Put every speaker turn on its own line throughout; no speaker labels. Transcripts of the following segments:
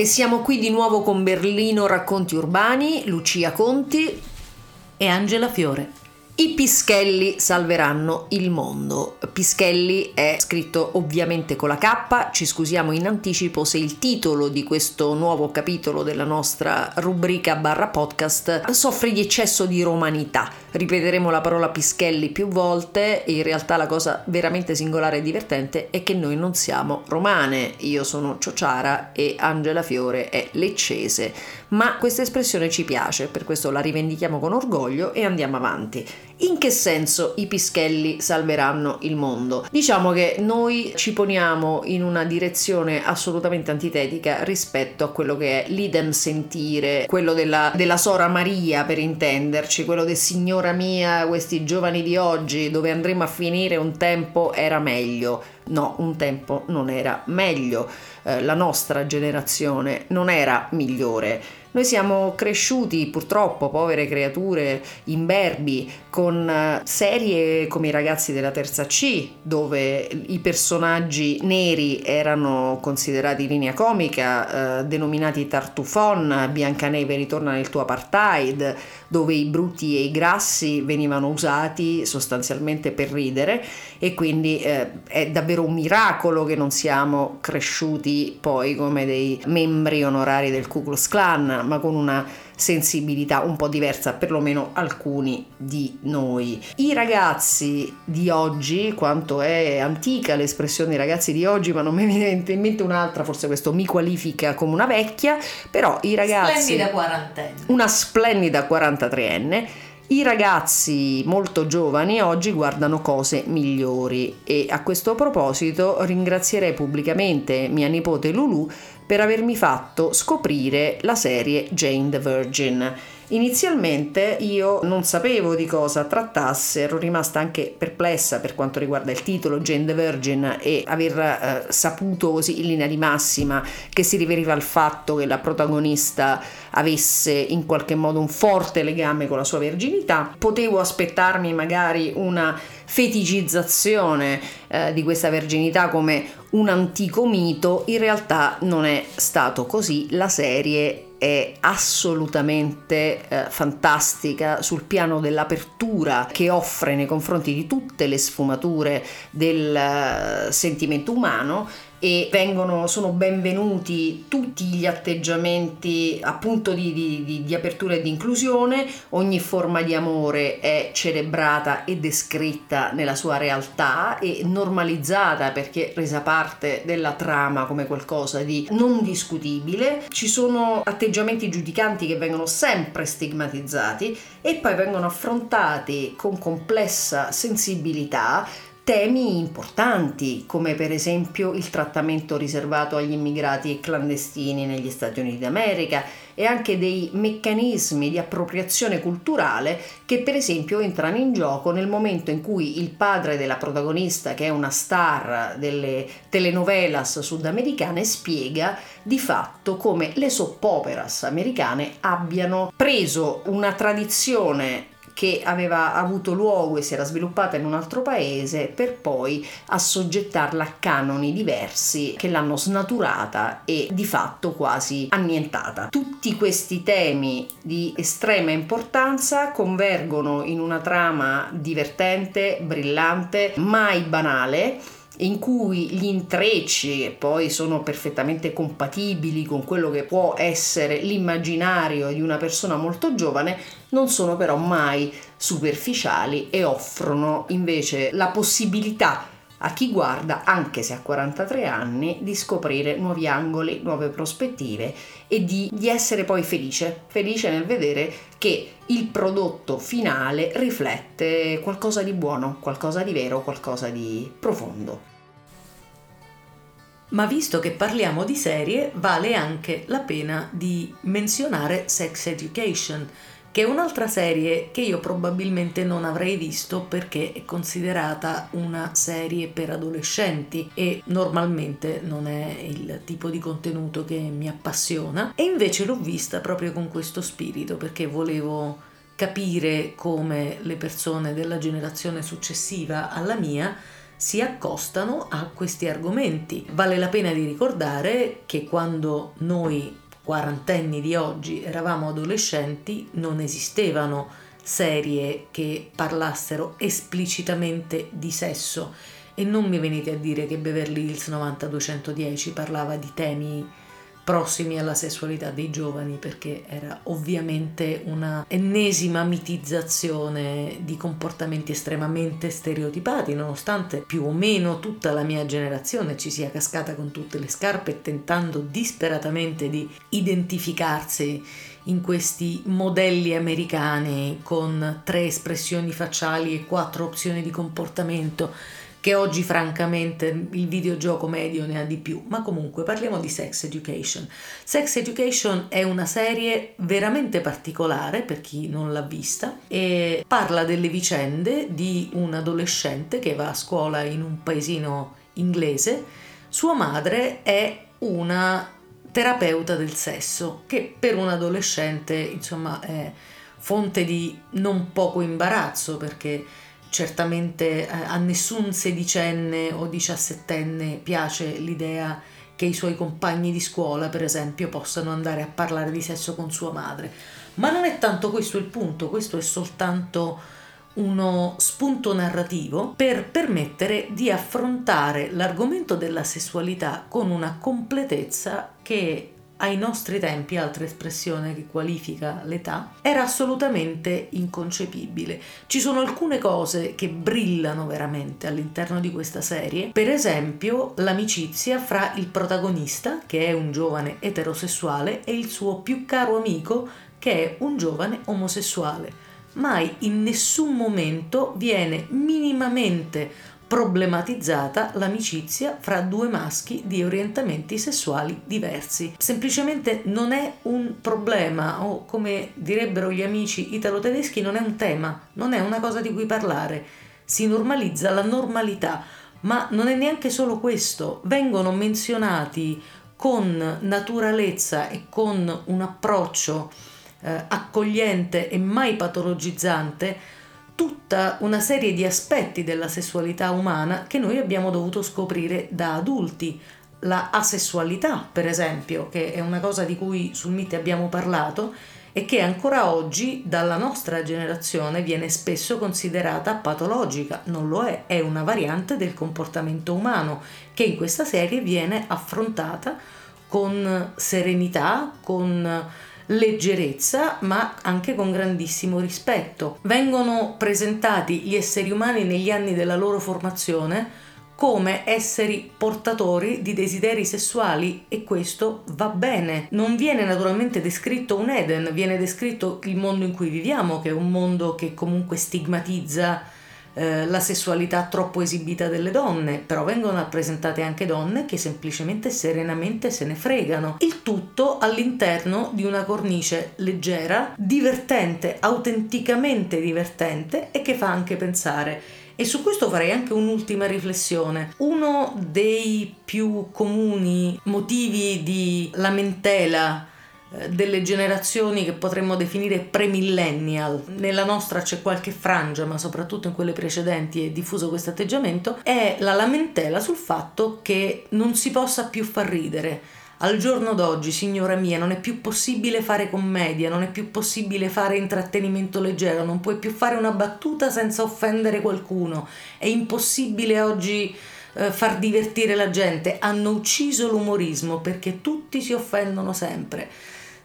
E siamo qui di nuovo con Berlino Racconti Urbani, Lucia Conti
e Angela Fiore.
I Pischelli salveranno il mondo. Pischelli è scritto ovviamente con la K, ci scusiamo in anticipo se il titolo di questo nuovo capitolo della nostra rubrica barra podcast soffre di eccesso di romanità. Ripeteremo la parola Pischelli più volte in realtà la cosa veramente singolare e divertente è che noi non siamo romane. Io sono Ciociara e Angela Fiore è leccese, ma questa espressione ci piace, per questo la rivendichiamo con orgoglio e andiamo avanti. In che senso i pischelli salveranno il mondo? Diciamo che noi ci poniamo in una direzione assolutamente antitetica rispetto a quello che è l'idem sentire, quello della, della Sora Maria per intenderci, quello del Signora mia, questi giovani di oggi, dove andremo a finire un tempo era meglio. No, un tempo non era meglio, eh, la nostra generazione non era migliore noi siamo cresciuti purtroppo, povere creature imberbi, con eh, serie come i ragazzi della terza C, dove i personaggi neri erano considerati linea comica, eh, denominati Tartufon, Biancaneve ritorna nel tuo apartheid, dove i brutti e i grassi venivano usati sostanzialmente per ridere e quindi eh, è davvero un miracolo che non siamo cresciuti poi come dei membri onorari del Ku Klux Klan, ma con una sensibilità un po' diversa, perlomeno alcuni di noi. I ragazzi di oggi, quanto è antica l'espressione ragazzi di oggi, ma non mi viene in mente un'altra, forse questo mi qualifica come una vecchia, però i ragazzi...
Splendida quarantenne.
Una splendida 43enne. I ragazzi molto giovani oggi guardano cose migliori e a questo proposito ringrazierei pubblicamente mia nipote Lulu per avermi fatto scoprire la serie Jane the Virgin. Inizialmente io non sapevo di cosa trattasse, ero rimasta anche perplessa per quanto riguarda il titolo Jane the Virgin e aver eh, saputo così in linea di massima che si riferiva al fatto che la protagonista avesse in qualche modo un forte legame con la sua verginità. Potevo aspettarmi magari una feticizzazione eh, di questa verginità come un antico mito, in realtà non è stato così. La serie è assolutamente eh, fantastica sul piano dell'apertura che offre nei confronti di tutte le sfumature del uh, sentimento umano e vengono, sono benvenuti tutti gli atteggiamenti appunto di, di, di, apertura e di inclusione, ogni forma di amore è celebrata e descritta nella sua realtà e normalizzata perché resa parte della trama come qualcosa di non discutibile, ci sono atteggiamenti giudicanti che vengono sempre stigmatizzati e poi vengono affrontati con complessa sensibilità temi importanti come per esempio il trattamento riservato agli immigrati clandestini negli Stati Uniti d'America e anche dei meccanismi di appropriazione culturale che per esempio entrano in gioco nel momento in cui il padre della protagonista che è una star delle telenovelas sudamericane spiega di fatto come le soap operas americane abbiano preso una tradizione che aveva avuto luogo e si era sviluppata in un altro paese per poi assoggettarla a canoni diversi che l'hanno snaturata e di fatto quasi annientata. Tutti questi temi di estrema importanza convergono in una trama divertente, brillante, mai banale in cui gli intrecci, che poi sono perfettamente compatibili con quello che può essere l'immaginario di una persona molto giovane, non sono però mai superficiali e offrono invece la possibilità a chi guarda, anche se ha 43 anni, di scoprire nuovi angoli, nuove prospettive e di, di, essere poi felice, felice nel vedere che il prodotto finale riflette qualcosa di buono, qualcosa di vero, qualcosa di profondo.
Ma visto che parliamo di serie, vale anche la pena di menzionare Sex Education, che è un'altra serie che io probabilmente non avrei visto perché è considerata una serie per adolescenti e normalmente non è il tipo di contenuto che mi appassiona e invece l'ho vista proprio con questo spirito perché volevo capire come le persone della generazione successiva alla mia si accostano a questi argomenti. Vale la pena di ricordare che quando noi quarantenni di oggi eravamo adolescenti non esistevano serie che parlassero esplicitamente di sesso. E non mi venite a dire che Beverly Hills 90210 parlava di temi prossimi alla sessualità dei giovani perché era ovviamente una ennesima mitizzazione di comportamenti estremamente stereotipati nonostante più o meno tutta la mia generazione ci sia cascata con tutte le scarpe tentando disperatamente di identificarsi in questi modelli americani con tre espressioni facciali e quattro opzioni di comportamento che oggi francamente il videogioco medio ne ha di più, ma comunque parliamo di Sex Education. Sex Education è una serie veramente particolare per chi non l'ha vista e parla delle vicende di un adolescente che va a scuola in un paesino inglese. Sua madre è una terapeuta del sesso, che per un adolescente, insomma, è fonte di non poco imbarazzo perché certamente eh, a nessun sedicenne o diciassettenne piace l'idea che i suoi compagni di scuola, per esempio, possano andare a parlare di sesso con sua madre. Ma non è tanto questo il punto, questo è soltanto uno spunto narrativo per permettere di affrontare l'argomento della sessualità con una completezza che ai nostri tempi, altra espressione che qualifica l'età, era assolutamente inconcepibile. Ci sono alcune cose che brillano veramente all'interno di questa serie, per esempio l'amicizia fra il protagonista, che è un giovane eterosessuale, e il suo più caro amico, che è un giovane omosessuale. Mai in nessun momento viene minimamente problematizzata l'amicizia fra due maschi di orientamenti sessuali diversi. Semplicemente non è un problema o come direbbero gli amici italo-tedeschi non è un tema, non è una cosa di cui parlare. Si normalizza la normalità, ma non è neanche solo questo, vengono menzionati con naturalezza e con un approccio eh, accogliente e mai patologizzante tutta una serie di aspetti della sessualità umana che noi abbiamo dovuto scoprire da adulti. La asessualità, per esempio, che è una cosa di cui sul MIT abbiamo parlato e che ancora oggi dalla nostra generazione viene spesso considerata patologica. Non lo è, è una variante del comportamento umano che in questa serie viene affrontata con serenità, con leggerezza ma anche con grandissimo rispetto. Vengono presentati gli esseri umani negli anni della loro formazione come esseri portatori di desideri sessuali e questo va bene. Non viene naturalmente descritto un Eden, viene descritto il mondo in cui viviamo, che è un mondo che comunque stigmatizza eh, la sessualità troppo esibita delle donne, però vengono rappresentate anche donne che semplicemente serenamente se ne fregano. Il tutto all'interno di una cornice leggera, divertente, autenticamente divertente e che fa anche pensare. E su questo farei anche un'ultima riflessione. Uno dei più comuni motivi di lamentela delle generazioni che potremmo definire pre-millennial, nella nostra c'è qualche frangia, ma soprattutto in quelle precedenti è diffuso questo atteggiamento, è la lamentela sul fatto che non si possa più far ridere. Al giorno d'oggi, signora mia, non è più possibile fare commedia, non è più possibile fare intrattenimento leggero, non puoi più fare una battuta senza offendere qualcuno. È impossibile oggi eh, far divertire la gente. Hanno ucciso l'umorismo perché tutti si offendono sempre.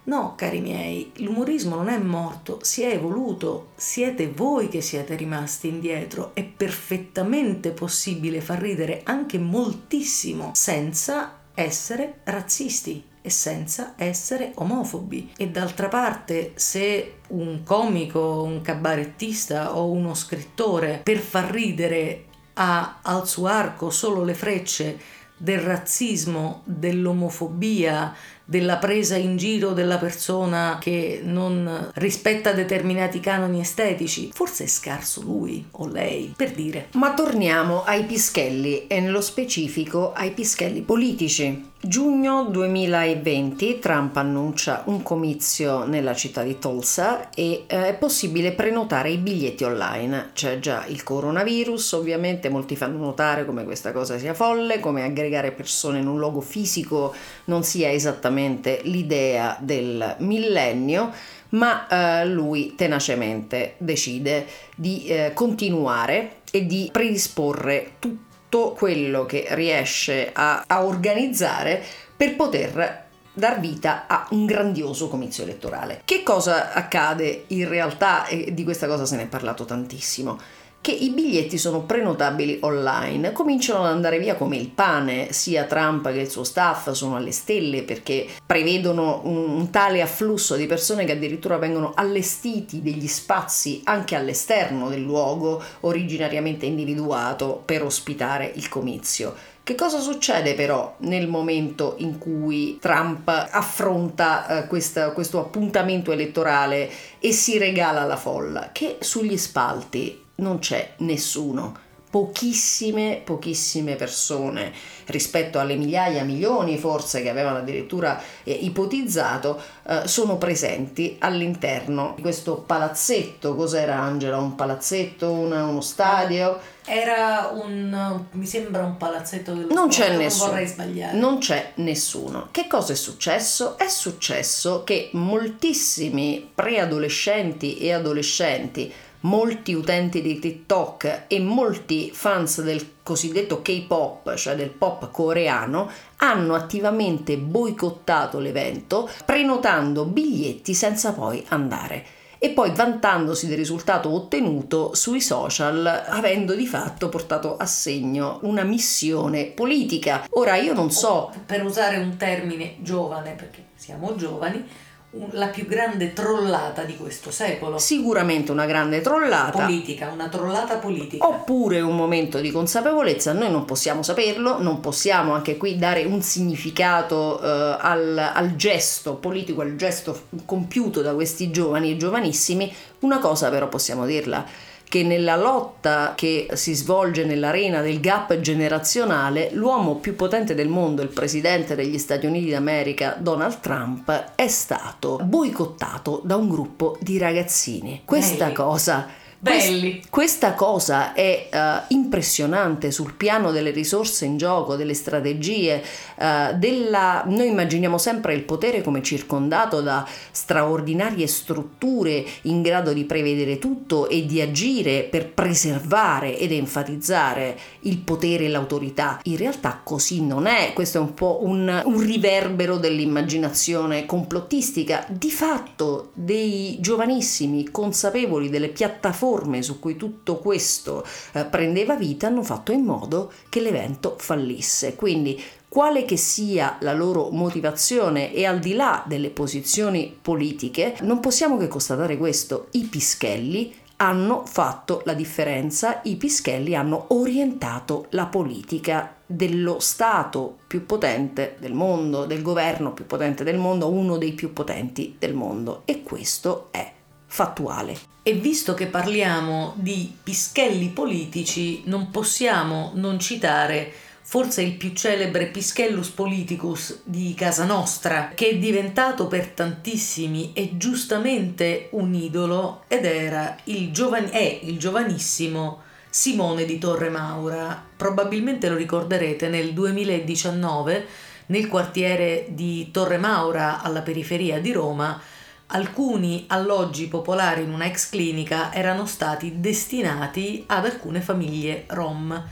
No, cari miei, l'umorismo non è morto, si è evoluto, siete voi che siete rimasti indietro, è perfettamente possibile far ridere anche moltissimo senza essere razzisti e senza essere omofobi. E d'altra parte, se un comico, un cabarettista o uno scrittore per far ridere ha al suo arco solo le frecce del razzismo, dell'omofobia, della presa in giro della persona che non rispetta determinati canoni estetici. Forse è scarso lui o lei, per dire.
Ma torniamo ai pischelli e nello specifico ai pischelli politici. Giugno 2020 Trump annuncia un comizio nella città di Tulsa e eh, è possibile prenotare i biglietti online. C'è già il coronavirus, ovviamente molti fanno notare come questa cosa sia folle, come aggregare persone in un luogo fisico non sia esattamente l'idea del millennio, ma eh, lui tenacemente decide di eh, continuare e di predisporre tutto tutto quello che riesce a, a organizzare per poter dar vita a un grandioso comizio elettorale. Che cosa accade in realtà e di questa cosa se ne è parlato tantissimo? Che i biglietti sono prenotabili online, cominciano ad andare via come il pane, sia Trump che il suo staff sono alle stelle perché prevedono un, tale afflusso di persone che addirittura vengono allestiti degli spazi anche all'esterno del luogo originariamente individuato per ospitare il comizio. Che cosa succede però nel momento in cui Trump affronta eh, questa, questo appuntamento elettorale e si regala alla folla? Che sugli spalti non c'è nessuno, pochissime, pochissime persone rispetto alle migliaia, milioni forse che avevano addirittura eh, ipotizzato, eh, sono presenti all'interno di questo palazzetto. Cos'era Angela? Un palazzetto, una, uno stadio?
Era un, mi sembra un palazzetto dello
non
sport,
c'è nessuno.
Non vorrei sbagliare.
Non c'è nessuno. Che cosa è successo? È successo che moltissimi preadolescenti e adolescenti molti utenti di TikTok e molti fans del cosiddetto K-pop, cioè del pop coreano, hanno attivamente boicottato l'evento prenotando biglietti senza poi andare e poi vantandosi del risultato ottenuto sui social, avendo di fatto portato a segno una missione politica. Ora io non so.
Per usare un termine giovane, perché siamo giovani, la più grande trollata di questo secolo.
Sicuramente una grande trollata.
Politica, una trollata politica.
Oppure un momento di consapevolezza, noi non possiamo saperlo, non possiamo anche qui dare un significato uh, al, al gesto politico, al gesto compiuto da questi giovani e giovanissimi. Una cosa però possiamo dirla che nella lotta che si svolge nell'arena del gap generazionale, l'uomo più potente del mondo, il presidente degli Stati Uniti d'America, Donald Trump, è stato boicottato da un gruppo di ragazzini. Questa cosa
Belli.
Questa cosa è uh, impressionante sul piano delle risorse in gioco, delle strategie, uh, della... noi immaginiamo sempre il potere come circondato da straordinarie strutture in grado di prevedere tutto e di agire per preservare ed enfatizzare il potere e l'autorità. In realtà così non è, questo è un po' un, un riverbero dell'immaginazione complottistica. Di fatto dei giovanissimi consapevoli delle piattaforme piattaforme su cui tutto questo eh, prendeva vita hanno fatto in modo che l'evento fallisse. Quindi quale che sia la loro motivazione e al di là delle posizioni politiche, non possiamo che constatare questo. I pischelli hanno fatto la differenza, i pischelli hanno orientato la politica dello Stato più potente del mondo, del governo più potente del mondo, uno dei più potenti del mondo e questo è fattuale.
E visto che parliamo di pischelli politici, non possiamo non citare forse il più celebre Pischellus Politicus di casa nostra, che è diventato per tantissimi e giustamente un idolo ed era il giovani- è il giovanissimo Simone di Torre Maura. Probabilmente lo ricorderete nel 2019 nel quartiere di Torre Maura alla periferia di Roma alcuni alloggi popolari in una ex clinica erano stati destinati ad alcune famiglie rom.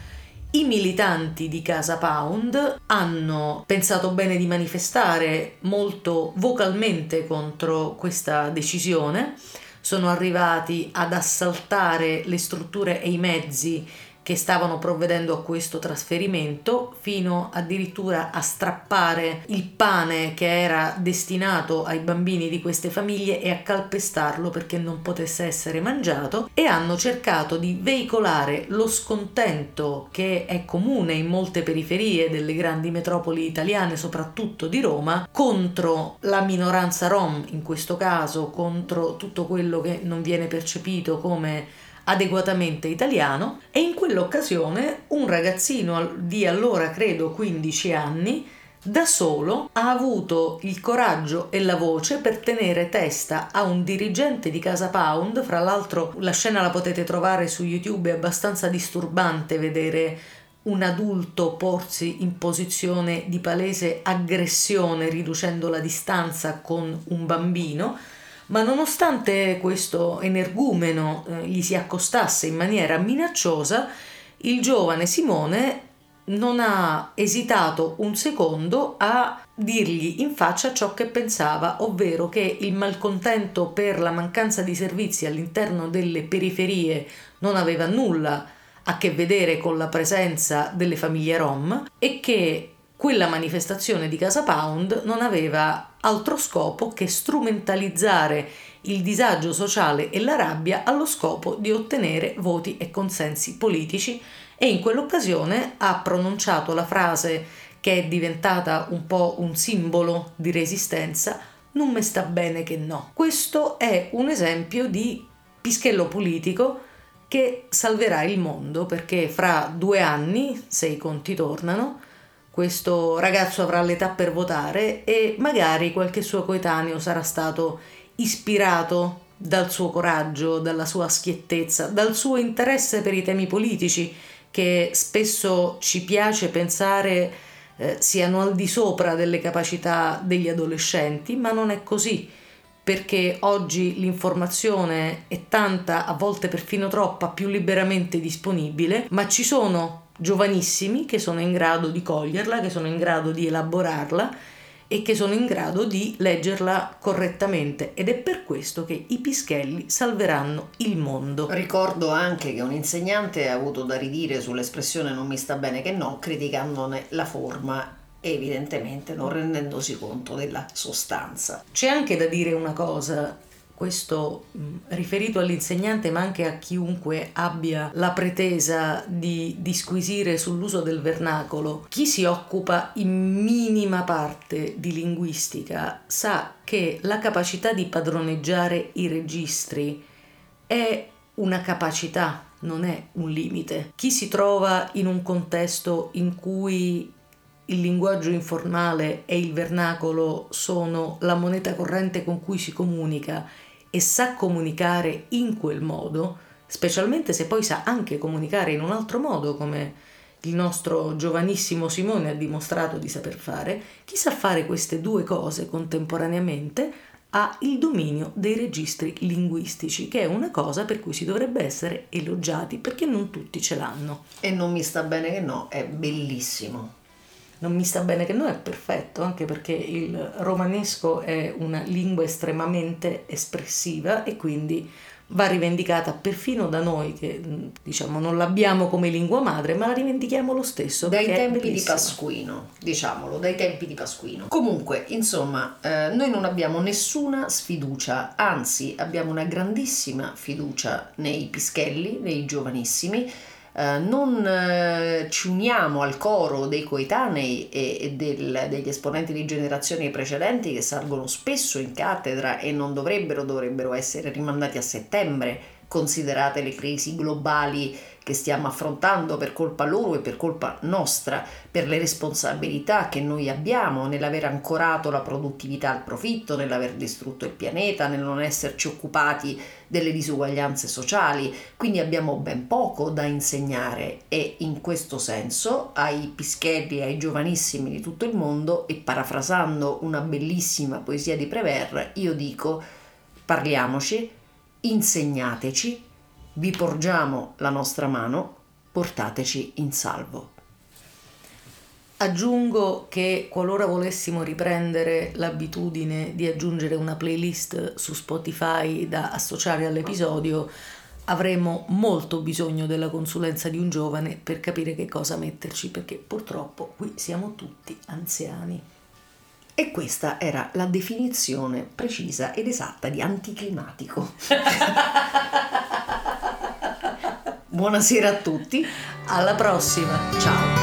I militanti di Casa Pound hanno pensato bene di manifestare molto vocalmente contro questa decisione, sono arrivati ad assaltare le strutture e i mezzi che stavano provvedendo a questo trasferimento, fino addirittura a strappare il pane che era destinato ai bambini di queste famiglie e a calpestarlo perché non potesse essere mangiato e hanno cercato di veicolare lo scontento che è comune in molte periferie delle grandi metropoli italiane, soprattutto di Roma, contro la minoranza rom, in questo caso contro tutto quello che non viene percepito come adeguatamente italiano e in quell'occasione un ragazzino di allora credo 15 anni da solo ha avuto il coraggio e la voce per tenere testa a un dirigente di Casa Pound, fra l'altro la scena la potete trovare su YouTube, è abbastanza disturbante vedere un adulto porsi in posizione di palese aggressione riducendo la distanza con un bambino ma nonostante questo energumeno eh, gli si accostasse in maniera minacciosa, il giovane Simone non ha esitato un secondo a dirgli in faccia ciò che pensava, ovvero che il malcontento per la mancanza di servizi all'interno delle periferie non aveva nulla a che vedere con la presenza delle famiglie rom e che quella manifestazione di Casa Pound non aveva altro scopo che strumentalizzare il disagio sociale e la rabbia allo scopo di ottenere voti e consensi politici e in quell'occasione ha pronunciato la frase che è diventata un po' un simbolo di resistenza, non mi sta bene che no. Questo è un esempio di pischello politico che salverà il mondo perché fra due anni, se i conti tornano, questo ragazzo avrà l'età per votare e magari qualche suo coetaneo sarà stato ispirato dal suo coraggio, dalla sua schiettezza, dal suo interesse per i temi politici che spesso ci piace pensare eh, siano al di sopra delle capacità degli adolescenti, ma non è così perché oggi l'informazione è tanta, a volte perfino troppa, più liberamente disponibile, ma ci sono giovanissimi che sono in grado di coglierla, che sono in grado di elaborarla e che sono in grado di leggerla correttamente ed è per questo che i pischelli salveranno il mondo.
Ricordo anche che un insegnante ha avuto da ridire sull'espressione non mi sta bene che no, criticandone la forma evidentemente non rendendosi conto della sostanza.
C'è anche da dire una cosa, questo riferito all'insegnante ma anche a chiunque abbia la pretesa di disquisire sull'uso del vernacolo. Chi si occupa in minima parte di linguistica sa che la capacità di padroneggiare i registri è una capacità, non è un limite. Chi si trova in un contesto in cui il linguaggio informale e il vernacolo sono la moneta corrente con cui si comunica e sa comunicare in quel modo, specialmente se poi sa anche comunicare in un altro modo come il nostro giovanissimo Simone ha dimostrato di saper fare, chi sa fare queste due cose contemporaneamente ha il dominio dei registri linguistici, che è una cosa per cui si dovrebbe essere elogiati, perché non tutti ce l'hanno.
E non mi sta bene che no, è bellissimo
non mi sta bene che no è perfetto, anche perché il romanesco è una lingua estremamente espressiva e quindi va rivendicata perfino da noi che diciamo non l'abbiamo come lingua madre, ma la rivendichiamo lo stesso.
Dai tempi di Pasquino, diciamolo, dai tempi di Pasquino. Comunque, insomma, eh, noi non abbiamo nessuna sfiducia, anzi abbiamo una grandissima fiducia nei pischelli, nei giovanissimi eh, non eh, ci uniamo al coro dei coetanei e, e del, degli esponenti di generazioni precedenti che salgono spesso in cattedra e non dovrebbero, dovrebbero essere rimandati a settembre, considerate le crisi globali che stiamo affrontando per colpa loro e per colpa nostra, per le responsabilità che noi abbiamo nell'aver ancorato la produttività al profitto, nell'aver distrutto il pianeta, nel non esserci occupati delle disuguaglianze sociali. Quindi abbiamo ben poco da insegnare e in questo senso ai pischelli, ai giovanissimi di tutto il mondo e parafrasando una bellissima poesia di Prévert, io dico parliamoci, insegnateci vi porgiamo la nostra mano, portateci in salvo.
Aggiungo che qualora volessimo riprendere l'abitudine di aggiungere una playlist su Spotify da associare all'episodio, avremo molto bisogno della consulenza di un giovane per capire che cosa metterci, perché purtroppo qui siamo tutti anziani.
E questa era la definizione precisa ed esatta di anticlimatico. Buonasera a tutti.
Alla prossima. Ciao.